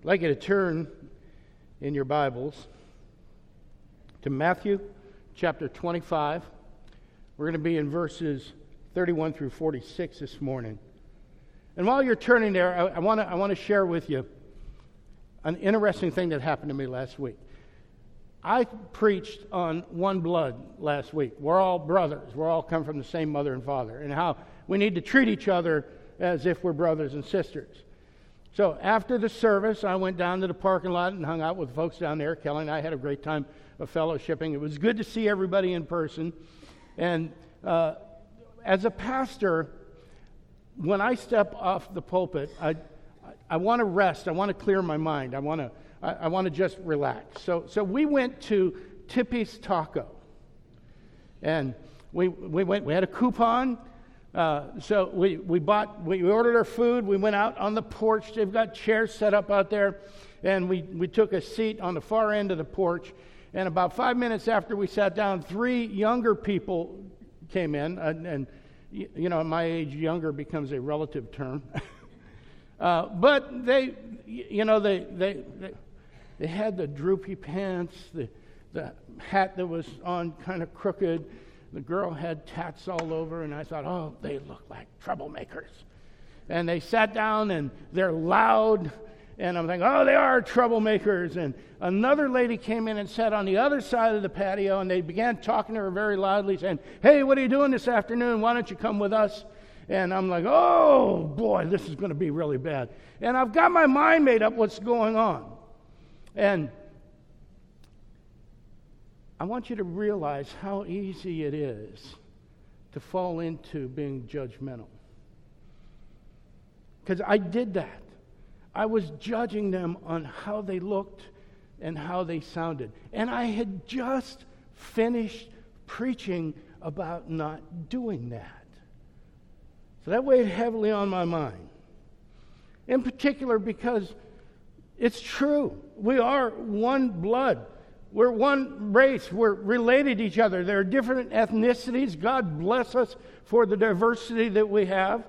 I'd like you to turn in your Bibles to Matthew chapter 25. We're going to be in verses 31 through 46 this morning. And while you're turning there, I, I want to share with you an interesting thing that happened to me last week. I preached on one blood last week. We're all brothers. We're all come from the same mother and father, and how we need to treat each other as if we're brothers and sisters. So after the service, I went down to the parking lot and hung out with folks down there. Kelly and I had a great time of fellowshipping. It was good to see everybody in person. And uh, as a pastor, when I step off the pulpit, I, I want to rest. I want to clear my mind. I want to, I, I want to just relax. So, so we went to Tippy's Taco. And we, we, went, we had a coupon uh, so we, we bought, we ordered our food. We went out on the porch. They've got chairs set up out there. And we, we took a seat on the far end of the porch. And about five minutes after we sat down, three younger people came in. And, and you know, my age, younger becomes a relative term. uh, but they, you know, they, they, they, they had the droopy pants, the, the hat that was on kind of crooked the girl had tats all over, and I thought, oh, they look like troublemakers. And they sat down and they're loud, and I'm thinking, oh, they are troublemakers. And another lady came in and sat on the other side of the patio, and they began talking to her very loudly, saying, hey, what are you doing this afternoon? Why don't you come with us? And I'm like, oh boy, this is going to be really bad. And I've got my mind made up what's going on. And I want you to realize how easy it is to fall into being judgmental. Because I did that. I was judging them on how they looked and how they sounded. And I had just finished preaching about not doing that. So that weighed heavily on my mind. In particular, because it's true. We are one blood. We're one race. We're related to each other. There are different ethnicities. God bless us for the diversity that we have.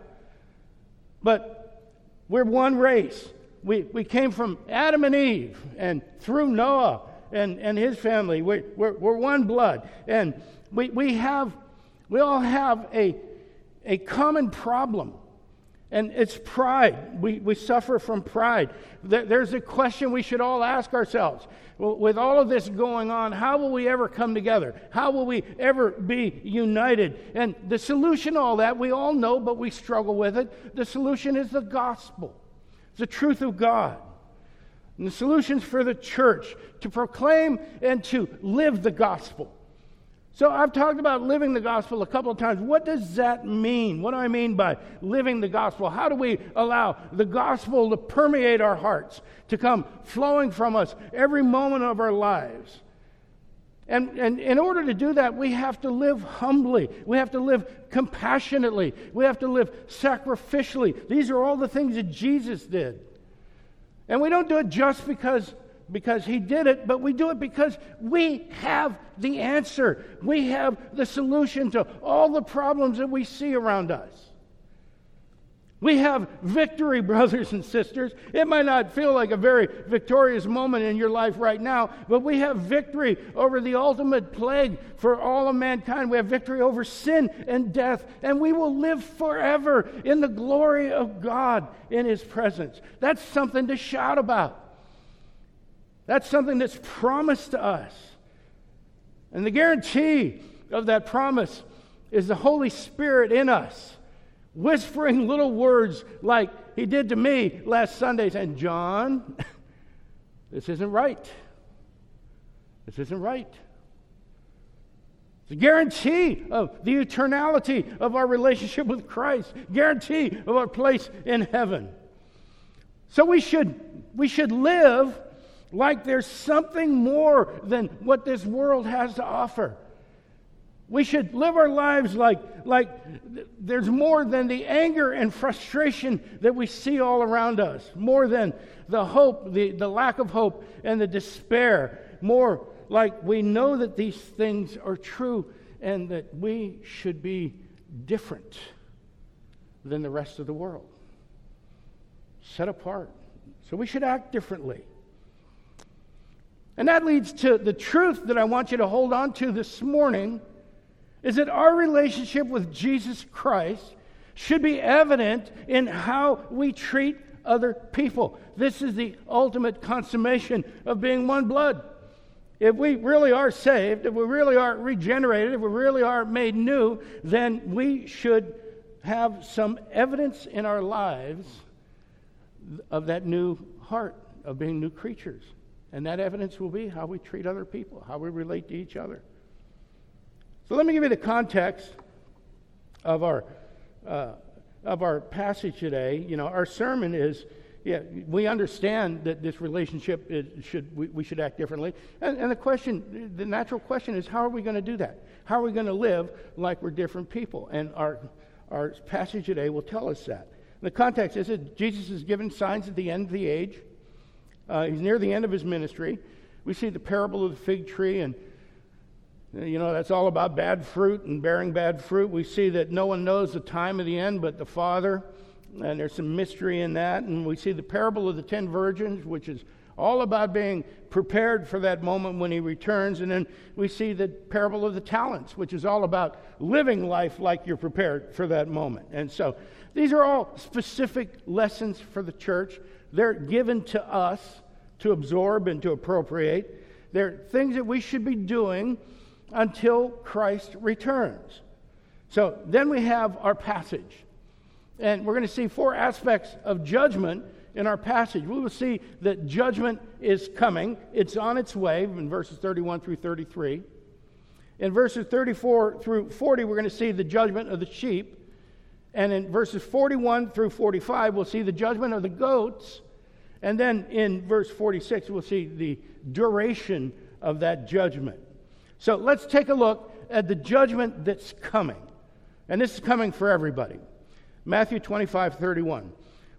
But we're one race. We, we came from Adam and Eve and through Noah and, and his family. We, we're, we're one blood. And we, we, have, we all have a, a common problem. And it's pride. We, we suffer from pride. There's a question we should all ask ourselves. with all of this going on, how will we ever come together? How will we ever be united? And the solution to all that, we all know, but we struggle with it. The solution is the gospel, the truth of God. And the solutions for the church to proclaim and to live the gospel. So I've talked about living the gospel a couple of times. What does that mean? What do I mean by living the gospel? How do we allow the gospel to permeate our hearts, to come flowing from us every moment of our lives? And, and in order to do that, we have to live humbly. We have to live compassionately. We have to live sacrificially. These are all the things that Jesus did. And we don't do it just because because he did it, but we do it because we have the answer. We have the solution to all the problems that we see around us. We have victory, brothers and sisters. It might not feel like a very victorious moment in your life right now, but we have victory over the ultimate plague for all of mankind. We have victory over sin and death, and we will live forever in the glory of God in His presence. That's something to shout about. That's something that's promised to us. And the guarantee of that promise is the Holy Spirit in us, whispering little words like He did to me last Sunday, saying, John, this isn't right. This isn't right. A guarantee of the eternality of our relationship with Christ, guarantee of our place in heaven. So we should, we should live like there's something more than what this world has to offer. We should live our lives like, like there's more than the anger and frustration that we see all around us, more than the hope, the, the lack of hope, and the despair, more like we know that these things are true and that we should be different than the rest of the world. Set apart, So we should act differently. And that leads to the truth that I want you to hold on to this morning is that our relationship with Jesus Christ should be evident in how we treat other people. This is the ultimate consummation of being one blood. If we really are saved, if we really are regenerated, if we really are made new, then we should have some evidence in our lives of that new heart, of being new creatures. And that evidence will be how we treat other people, how we relate to each other. So let me give you the context of our, uh, of our passage today. You know, our sermon is, yeah, we understand that this relationship is, should, we, we, should act differently. And, and the question, the natural question is, how are we going to do that? How are we going to live like we're different people? And our, our passage today will tell us that. The context is that Jesus is giving signs at the end of the age. Uh, he's near the end of his ministry. We see the parable of the fig tree, and you know that's all about bad fruit and bearing bad fruit. We see that no one knows the time of the end but the Father, and there's some mystery in that. And we see the parable of the ten virgins, which is all about being prepared for that moment when he returns. And then we see the parable of the talents, which is all about living life like you're prepared for that moment. And so these are all specific lessons for the church. They're given to us to absorb and to appropriate. They're things that we should be doing until Christ returns. So then we have our passage. And we're going to see four aspects of judgment in our passage. We will see that judgment is coming, it's on its way in verses 31 through 33. In verses 34 through 40, we're going to see the judgment of the sheep. And in verses 41 through 45, we'll see the judgment of the goats. And then in verse 46, we'll see the duration of that judgment. So let's take a look at the judgment that's coming. And this is coming for everybody. Matthew 25, 31.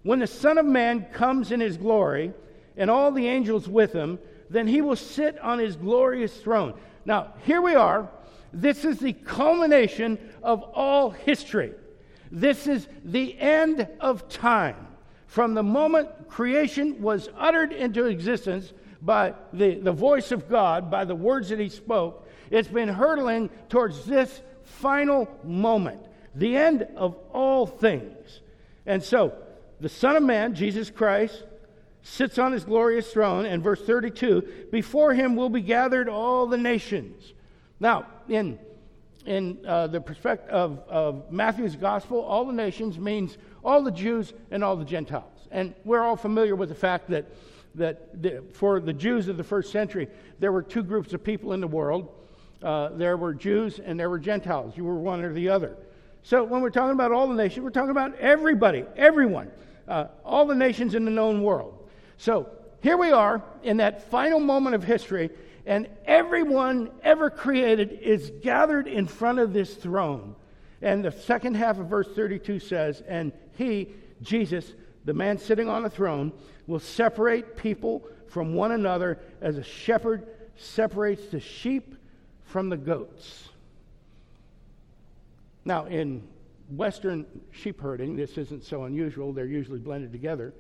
When the Son of Man comes in his glory, and all the angels with him, then he will sit on his glorious throne. Now, here we are. This is the culmination of all history. This is the end of time. From the moment creation was uttered into existence by the, the voice of God, by the words that He spoke, it's been hurtling towards this final moment, the end of all things. And so, the Son of Man, Jesus Christ, sits on his glorious throne, and verse 32 before him will be gathered all the nations. Now, in in uh, the perspective of, of Matthew's gospel, all the nations means all the Jews and all the Gentiles. And we're all familiar with the fact that, that the, for the Jews of the first century, there were two groups of people in the world. Uh, there were Jews and there were Gentiles. You were one or the other. So when we're talking about all the nations, we're talking about everybody, everyone, uh, all the nations in the known world. So here we are in that final moment of history, and everyone ever created is gathered in front of this throne. And the second half of verse 32 says, And he, Jesus, the man sitting on the throne, will separate people from one another as a shepherd separates the sheep from the goats. Now, in Western sheep herding, this isn't so unusual. They're usually blended together.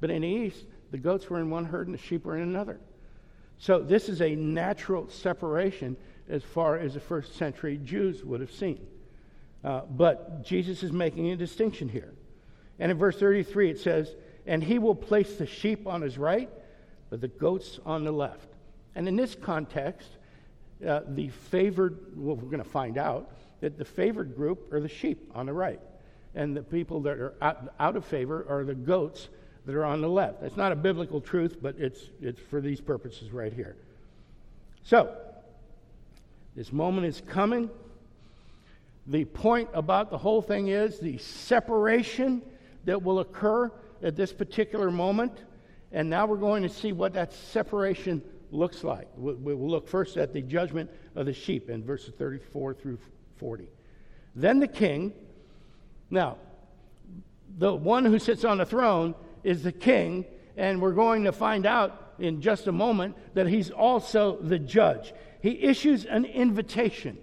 But in the East, the goats were in one herd and the sheep were in another. So this is a natural separation as far as the first century Jews would have seen. Uh, but Jesus is making a distinction here. And in verse 33, it says, And he will place the sheep on his right, but the goats on the left. And in this context, uh, the favored, well, we're going to find out that the favored group are the sheep on the right. And the people that are out, out of favor are the goats that are on the left. That's not a biblical truth, but it's, it's for these purposes right here. So, this moment is coming. The point about the whole thing is the separation that will occur at this particular moment. And now we're going to see what that separation looks like. We'll look first at the judgment of the sheep in verses 34 through 40. Then the king, now, the one who sits on the throne is the king, and we're going to find out in just a moment that he's also the judge. He issues an invitation.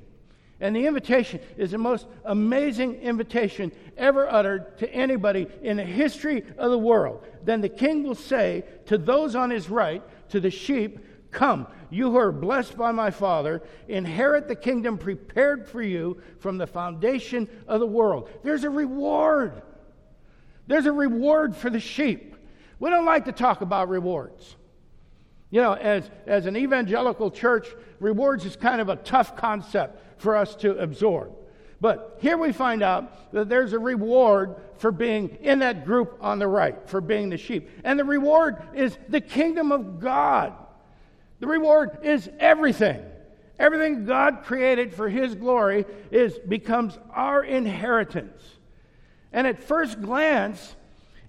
And the invitation is the most amazing invitation ever uttered to anybody in the history of the world. Then the king will say to those on his right, to the sheep, Come, you who are blessed by my Father, inherit the kingdom prepared for you from the foundation of the world. There's a reward. There's a reward for the sheep. We don't like to talk about rewards. You know, as, as an evangelical church, rewards is kind of a tough concept for us to absorb. But here we find out that there's a reward for being in that group on the right, for being the sheep. And the reward is the kingdom of God. The reward is everything. Everything God created for his glory is becomes our inheritance. And at first glance,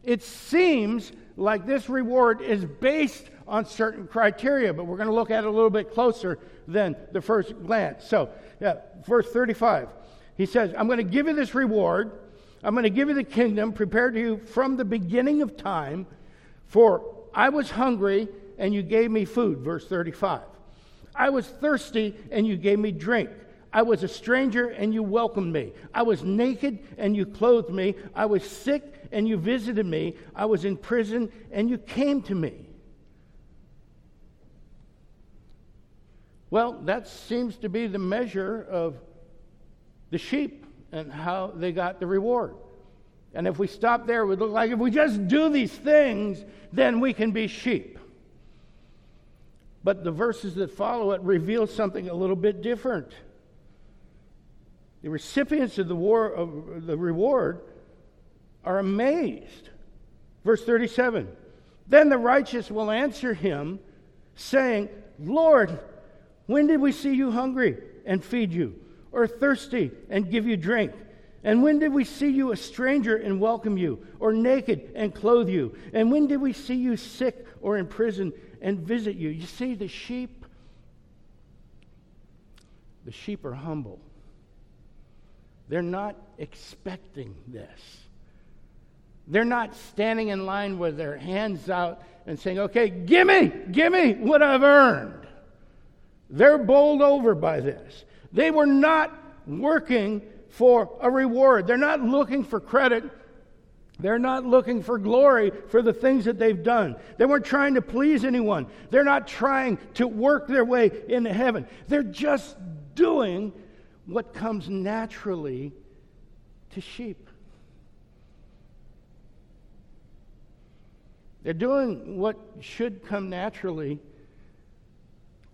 it seems like this reward is based on certain criteria, but we're going to look at it a little bit closer than the first glance. So, yeah, verse 35. He says, I'm going to give you this reward. I'm going to give you the kingdom prepared to you from the beginning of time. For I was hungry and you gave me food. Verse 35. I was thirsty and you gave me drink. I was a stranger and you welcomed me. I was naked and you clothed me. I was sick and you visited me. I was in prison and you came to me. Well, that seems to be the measure of the sheep and how they got the reward. And if we stop there, it would look like if we just do these things, then we can be sheep. But the verses that follow it reveal something a little bit different. The recipients of the, war, of the reward are amazed. Verse 37 Then the righteous will answer him, saying, Lord, when did we see you hungry and feed you, or thirsty and give you drink? And when did we see you a stranger and welcome you, or naked and clothe you? And when did we see you sick or in prison and visit you? You see, the sheep, the sheep are humble. They're not expecting this. They're not standing in line with their hands out and saying, okay, give me, give me what I've earned. They're bowled over by this. They were not working for a reward. They're not looking for credit. They're not looking for glory for the things that they've done. They weren't trying to please anyone. They're not trying to work their way into heaven. They're just doing what comes naturally to sheep. They're doing what should come naturally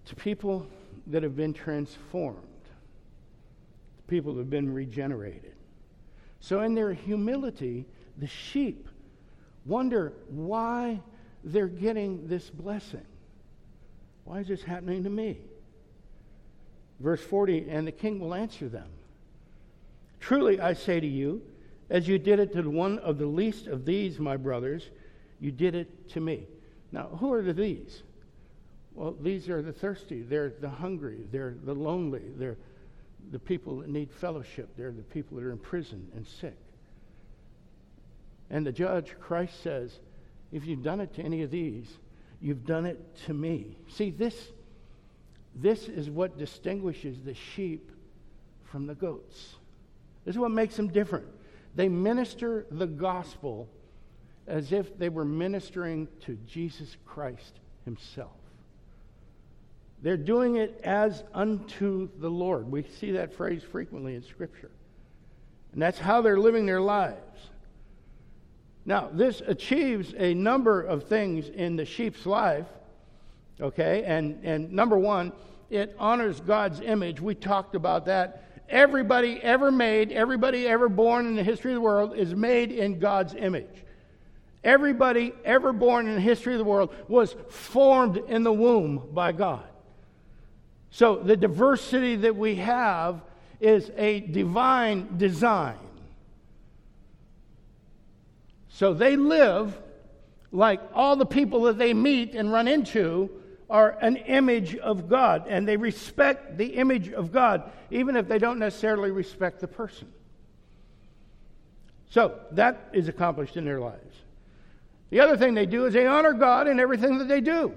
to people that have been transformed, people that have been regenerated. So, in their humility, the sheep wonder why they're getting this blessing. Why is this happening to me? Verse 40 And the king will answer them Truly, I say to you, as you did it to one of the least of these, my brothers, you did it to me. Now, who are the these? Well, these are the thirsty, they're the hungry, they're the lonely, they're the people that need fellowship, they're the people that are in prison and sick. And the judge, Christ says, if you've done it to any of these, you've done it to me. See, this, this is what distinguishes the sheep from the goats. This is what makes them different. They minister the gospel as if they were ministering to Jesus Christ himself. They're doing it as unto the Lord. We see that phrase frequently in Scripture. And that's how they're living their lives. Now, this achieves a number of things in the sheep's life, okay? And, and number one, it honors God's image. We talked about that. Everybody ever made, everybody ever born in the history of the world is made in God's image. Everybody ever born in the history of the world was formed in the womb by God. So the diversity that we have is a divine design. So they live like all the people that they meet and run into are an image of God, and they respect the image of God, even if they don't necessarily respect the person. So that is accomplished in their lives. The other thing they do is they honor God in everything that they do.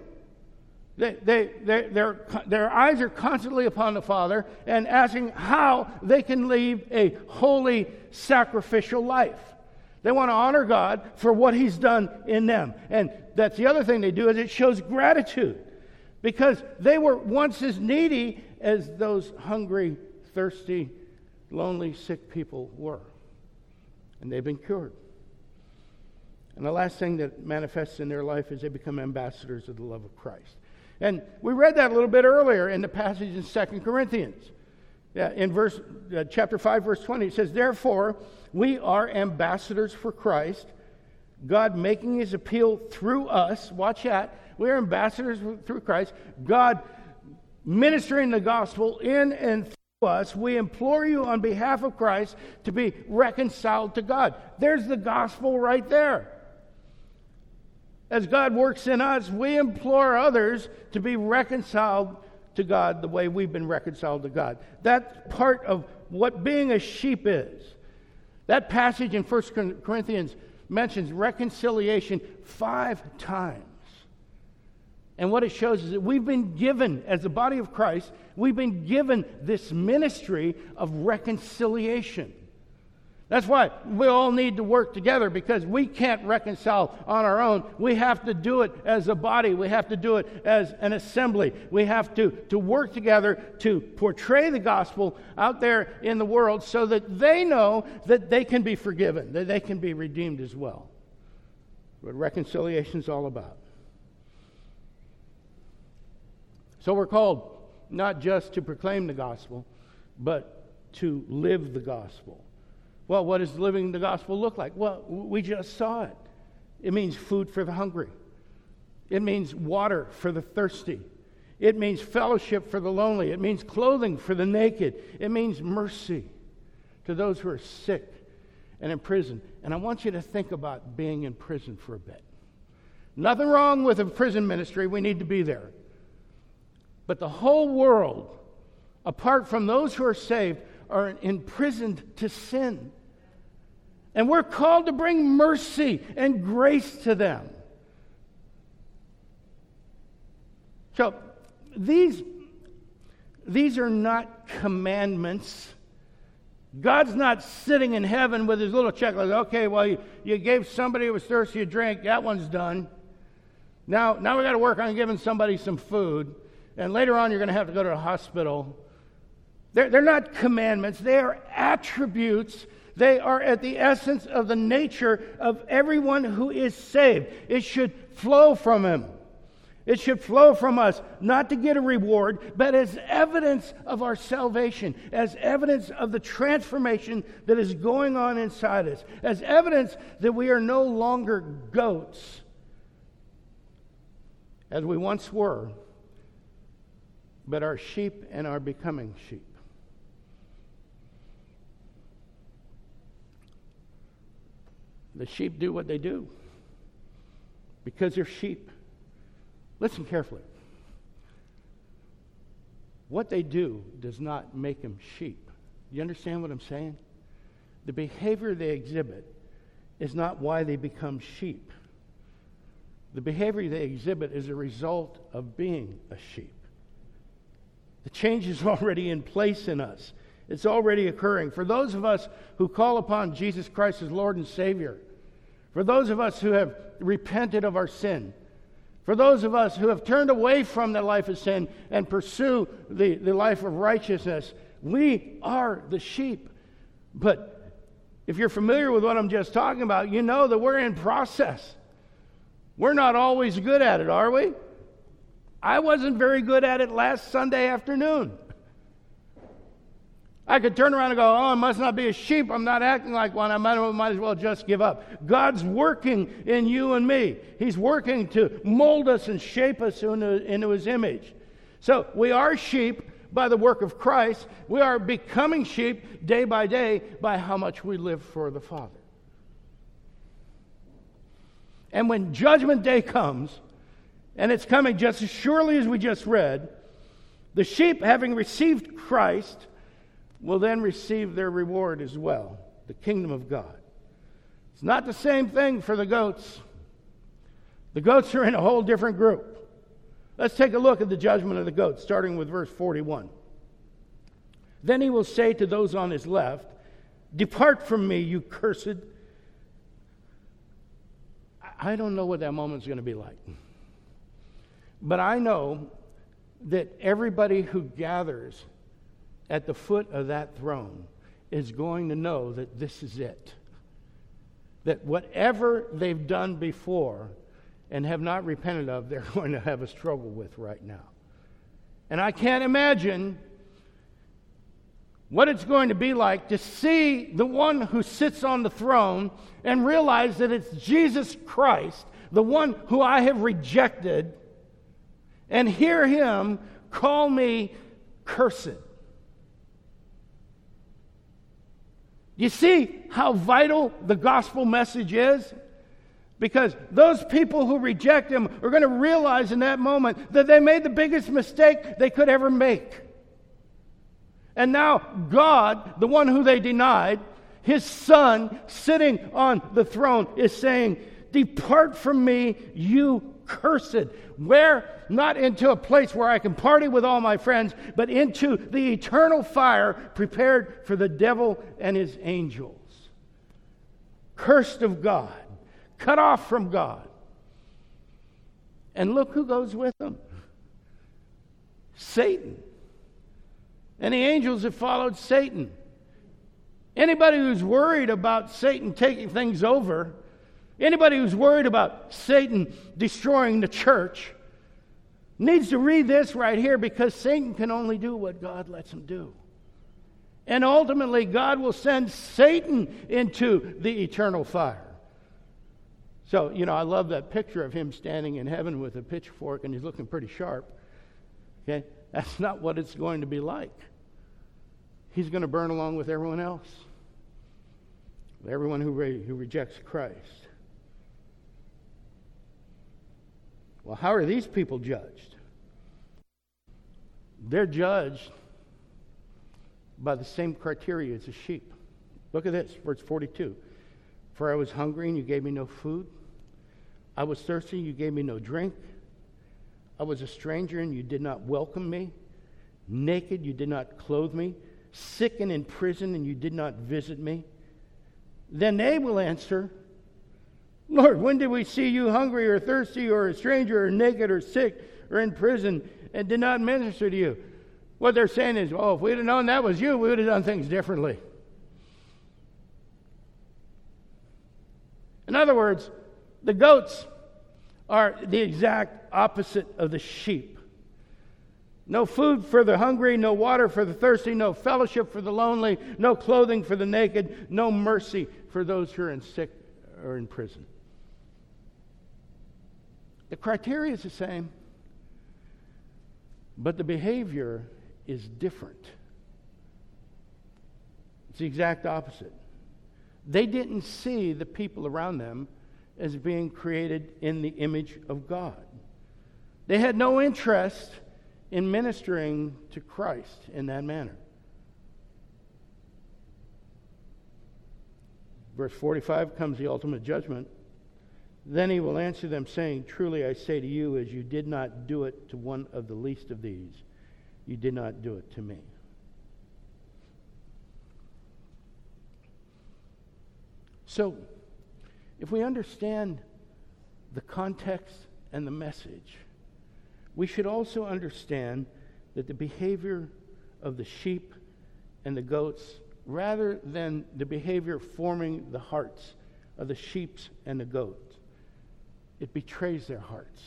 They, they, they, their, their eyes are constantly upon the Father and asking how they can lead a holy, sacrificial life. They want to honor God for what He's done in them. And that's the other thing they do is it shows gratitude because they were once as needy as those hungry, thirsty, lonely, sick people were. And they've been cured. And the last thing that manifests in their life is they become ambassadors of the love of Christ. And we read that a little bit earlier in the passage in 2 Corinthians. In verse, uh, chapter 5, verse 20, it says, Therefore, we are ambassadors for Christ, God making his appeal through us. Watch that. We are ambassadors through Christ. God ministering the gospel in and through us. We implore you on behalf of Christ to be reconciled to God. There's the gospel right there. As God works in us, we implore others to be reconciled to God the way we've been reconciled to God. That's part of what being a sheep is. That passage in 1 Corinthians mentions reconciliation five times. And what it shows is that we've been given, as the body of Christ, we've been given this ministry of reconciliation. That's why we all need to work together because we can't reconcile on our own. We have to do it as a body. We have to do it as an assembly. We have to, to work together to portray the gospel out there in the world so that they know that they can be forgiven, that they can be redeemed as well. What reconciliation is all about. So we're called not just to proclaim the gospel, but to live the gospel. Well, what does living the gospel look like? Well, we just saw it. It means food for the hungry, it means water for the thirsty, it means fellowship for the lonely, it means clothing for the naked, it means mercy to those who are sick and in prison. And I want you to think about being in prison for a bit. Nothing wrong with a prison ministry, we need to be there. But the whole world, apart from those who are saved, are imprisoned to sin. And we're called to bring mercy and grace to them. So these, these are not commandments. God's not sitting in heaven with his little checklist. Okay, well, you, you gave somebody who was thirsty a drink. That one's done. Now, now we got to work on giving somebody some food. And later on, you're going to have to go to the hospital. They're, they're not commandments, they are attributes they are at the essence of the nature of everyone who is saved. It should flow from him. It should flow from us, not to get a reward, but as evidence of our salvation, as evidence of the transformation that is going on inside us, as evidence that we are no longer goats as we once were, but are sheep and are becoming sheep. The sheep do what they do because they're sheep. Listen carefully. What they do does not make them sheep. You understand what I'm saying? The behavior they exhibit is not why they become sheep. The behavior they exhibit is a result of being a sheep. The change is already in place in us, it's already occurring. For those of us who call upon Jesus Christ as Lord and Savior, for those of us who have repented of our sin, for those of us who have turned away from the life of sin and pursue the, the life of righteousness, we are the sheep. But if you're familiar with what I'm just talking about, you know that we're in process. We're not always good at it, are we? I wasn't very good at it last Sunday afternoon. I could turn around and go, Oh, I must not be a sheep. I'm not acting like one. I might, might as well just give up. God's working in you and me. He's working to mold us and shape us into, into His image. So we are sheep by the work of Christ. We are becoming sheep day by day by how much we live for the Father. And when Judgment Day comes, and it's coming just as surely as we just read, the sheep, having received Christ, will then receive their reward as well the kingdom of God. It's not the same thing for the goats. The goats are in a whole different group. Let's take a look at the judgment of the goats, starting with verse 41. Then he will say to those on his left, Depart from me, you cursed. I don't know what that moment's going to be like. But I know that everybody who gathers at the foot of that throne is going to know that this is it. That whatever they've done before and have not repented of, they're going to have a struggle with right now. And I can't imagine what it's going to be like to see the one who sits on the throne and realize that it's Jesus Christ, the one who I have rejected, and hear him call me cursed. You see how vital the gospel message is? Because those people who reject him are going to realize in that moment that they made the biggest mistake they could ever make. And now, God, the one who they denied, his son sitting on the throne, is saying, Depart from me, you cursed. Where? Not into a place where I can party with all my friends, but into the eternal fire prepared for the devil and his angels. Cursed of God, cut off from God. And look who goes with them Satan. And the angels have followed Satan. Anybody who's worried about Satan taking things over, Anybody who's worried about Satan destroying the church needs to read this right here because Satan can only do what God lets him do. And ultimately, God will send Satan into the eternal fire. So, you know, I love that picture of him standing in heaven with a pitchfork and he's looking pretty sharp. Okay? That's not what it's going to be like. He's going to burn along with everyone else, everyone who, re- who rejects Christ. Well, how are these people judged? They're judged by the same criteria as a sheep. Look at this, verse 42. For I was hungry and you gave me no food. I was thirsty, and you gave me no drink. I was a stranger and you did not welcome me. Naked, you did not clothe me. Sick and in prison, and you did not visit me. Then they will answer, Lord, when did we see you hungry or thirsty or a stranger or naked or sick or in prison and did not minister to you? What they're saying is, oh, if we'd have known that was you, we would have done things differently. In other words, the goats are the exact opposite of the sheep. No food for the hungry, no water for the thirsty, no fellowship for the lonely, no clothing for the naked, no mercy for those who are in sick or in prison. The criteria is the same, but the behavior is different. It's the exact opposite. They didn't see the people around them as being created in the image of God. They had no interest in ministering to Christ in that manner. Verse 45 comes the ultimate judgment. Then he will answer them, saying, Truly I say to you, as you did not do it to one of the least of these, you did not do it to me. So, if we understand the context and the message, we should also understand that the behavior of the sheep and the goats, rather than the behavior forming the hearts of the sheep and the goats, it betrays their hearts.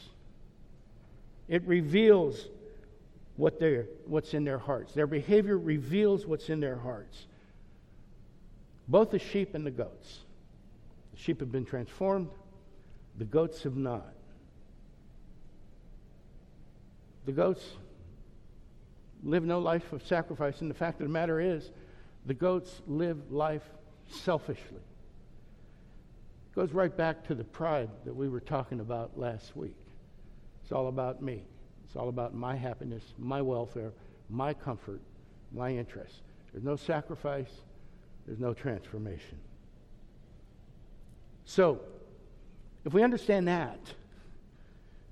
It reveals what what's in their hearts. Their behavior reveals what's in their hearts. Both the sheep and the goats. The sheep have been transformed, the goats have not. The goats live no life of sacrifice, and the fact of the matter is, the goats live life selfishly goes right back to the pride that we were talking about last week. It's all about me. It's all about my happiness, my welfare, my comfort, my interests. There's no sacrifice, there's no transformation. So, if we understand that,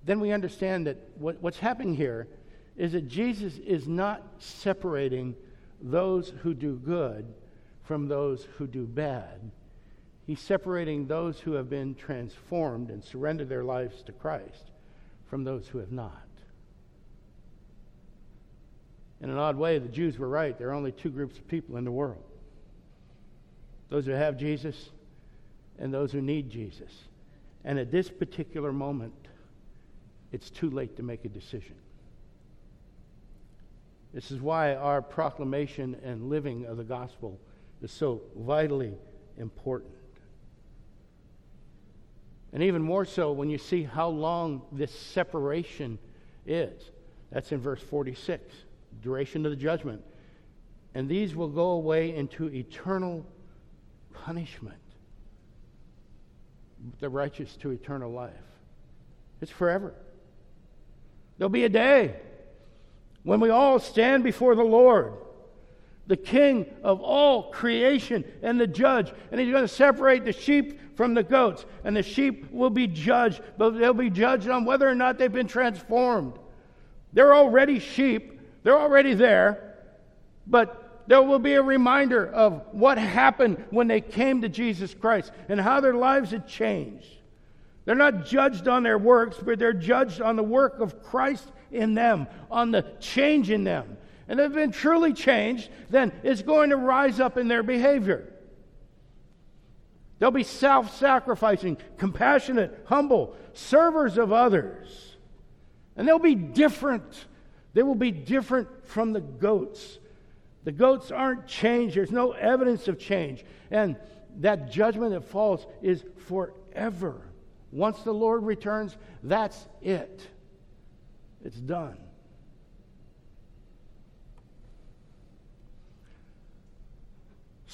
then we understand that what, what's happening here is that Jesus is not separating those who do good from those who do bad. He's separating those who have been transformed and surrendered their lives to Christ from those who have not. In an odd way, the Jews were right. There are only two groups of people in the world those who have Jesus and those who need Jesus. And at this particular moment, it's too late to make a decision. This is why our proclamation and living of the gospel is so vitally important. And even more so when you see how long this separation is. That's in verse 46, duration of the judgment. And these will go away into eternal punishment, the righteous to eternal life. It's forever. There'll be a day when we all stand before the Lord, the King of all creation and the judge, and He's going to separate the sheep from the goats, and the sheep will be judged, but they'll be judged on whether or not they've been transformed. They're already sheep, they're already there, but there will be a reminder of what happened when they came to Jesus Christ and how their lives had changed. They're not judged on their works, but they're judged on the work of Christ in them, on the change in them. And they've been truly changed, then it's going to rise up in their behavior. They'll be self sacrificing, compassionate, humble, servers of others. And they'll be different. They will be different from the goats. The goats aren't changed, there's no evidence of change. And that judgment that falls is forever. Once the Lord returns, that's it. It's done.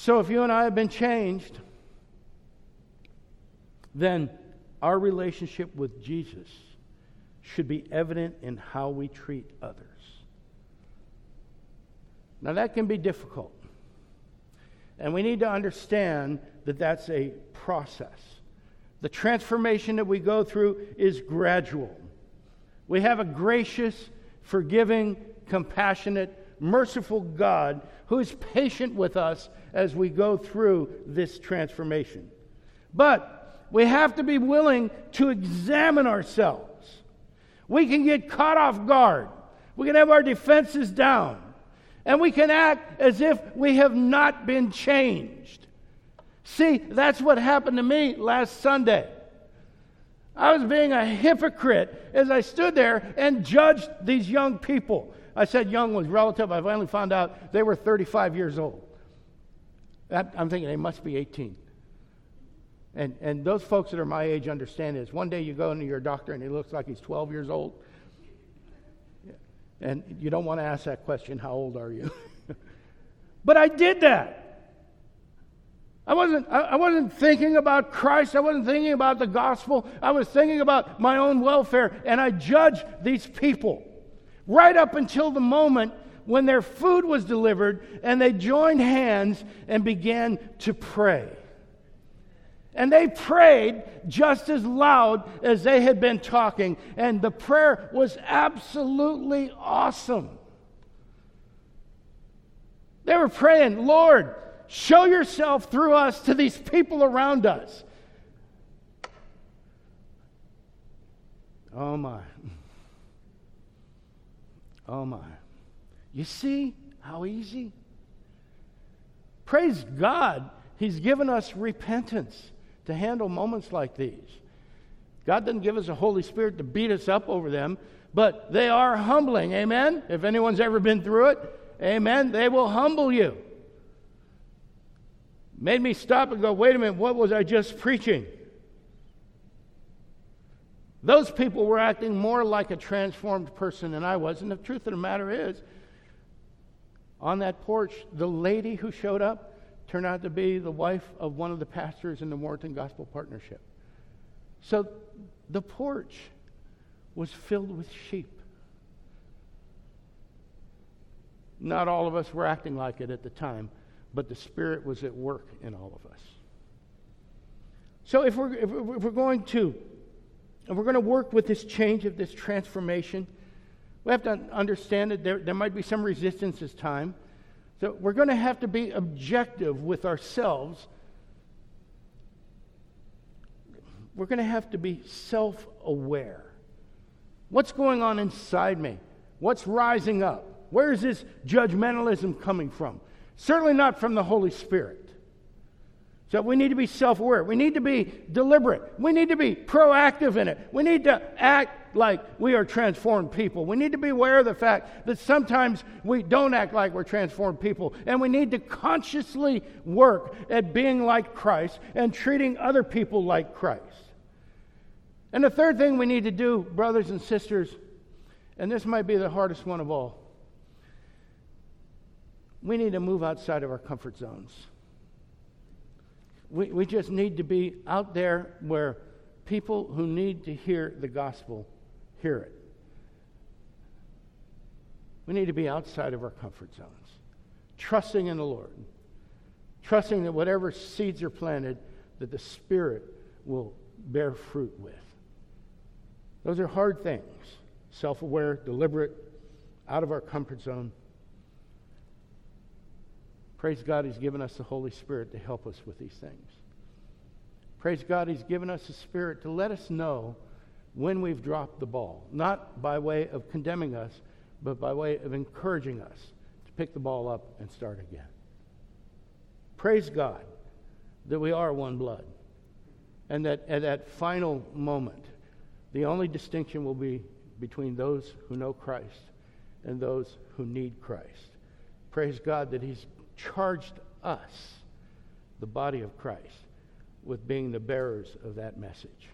So if you and I have been changed, then our relationship with Jesus should be evident in how we treat others. Now, that can be difficult. And we need to understand that that's a process. The transformation that we go through is gradual. We have a gracious, forgiving, compassionate, merciful God who is patient with us as we go through this transformation. But we have to be willing to examine ourselves. We can get caught off guard. We can have our defenses down. And we can act as if we have not been changed. See, that's what happened to me last Sunday. I was being a hypocrite as I stood there and judged these young people. I said young was relative. I finally found out they were 35 years old. I'm thinking they must be 18. And, and those folks that are my age understand this. One day you go into your doctor and he looks like he's 12 years old. And you don't want to ask that question, how old are you? but I did that. I wasn't, I wasn't thinking about Christ. I wasn't thinking about the gospel. I was thinking about my own welfare. And I judged these people right up until the moment when their food was delivered and they joined hands and began to pray. And they prayed just as loud as they had been talking. And the prayer was absolutely awesome. They were praying, Lord, Show yourself through us to these people around us. Oh my. Oh my. You see how easy? Praise God, He's given us repentance to handle moments like these. God doesn't give us a Holy Spirit to beat us up over them, but they are humbling. Amen? If anyone's ever been through it, amen, they will humble you made me stop and go, wait a minute, what was I just preaching? Those people were acting more like a transformed person than I was. And the truth of the matter is, on that porch, the lady who showed up turned out to be the wife of one of the pastors in the Morton Gospel Partnership. So the porch was filled with sheep. Not all of us were acting like it at the time but the Spirit was at work in all of us. So if we're, if we're going to And we're going to work with this change of this transformation. We have to understand that there, there might be some resistance this time. So we're going to have to be objective with ourselves. We're going to have to be self aware. What's going on inside me? What's rising up? Where is this judgmentalism coming from? Certainly not from the Holy Spirit. So we need to be self aware. We need to be deliberate. We need to be proactive in it. We need to act like we are transformed people. We need to be aware of the fact that sometimes we don't act like we're transformed people. And we need to consciously work at being like Christ and treating other people like Christ. And the third thing we need to do, brothers and sisters, and this might be the hardest one of all, we need to move outside of our comfort zones we, we just need to be out there where people who need to hear the gospel hear it. We need to be outside of our comfort zones, trusting in the Lord, trusting that whatever seeds are planted, that the Spirit will bear fruit with. Those are hard things self aware, deliberate, out of our comfort zone. Praise God, He's given us the Holy Spirit to help us with these things. Praise God, He's given us a Spirit to let us know when we've dropped the ball, not by way of condemning us, but by way of encouraging us to pick the ball up and start again. Praise God that we are one blood, and that at that final moment, the only distinction will be between those who know Christ and those who need Christ. Praise God that He's charged us, the body of Christ, with being the bearers of that message.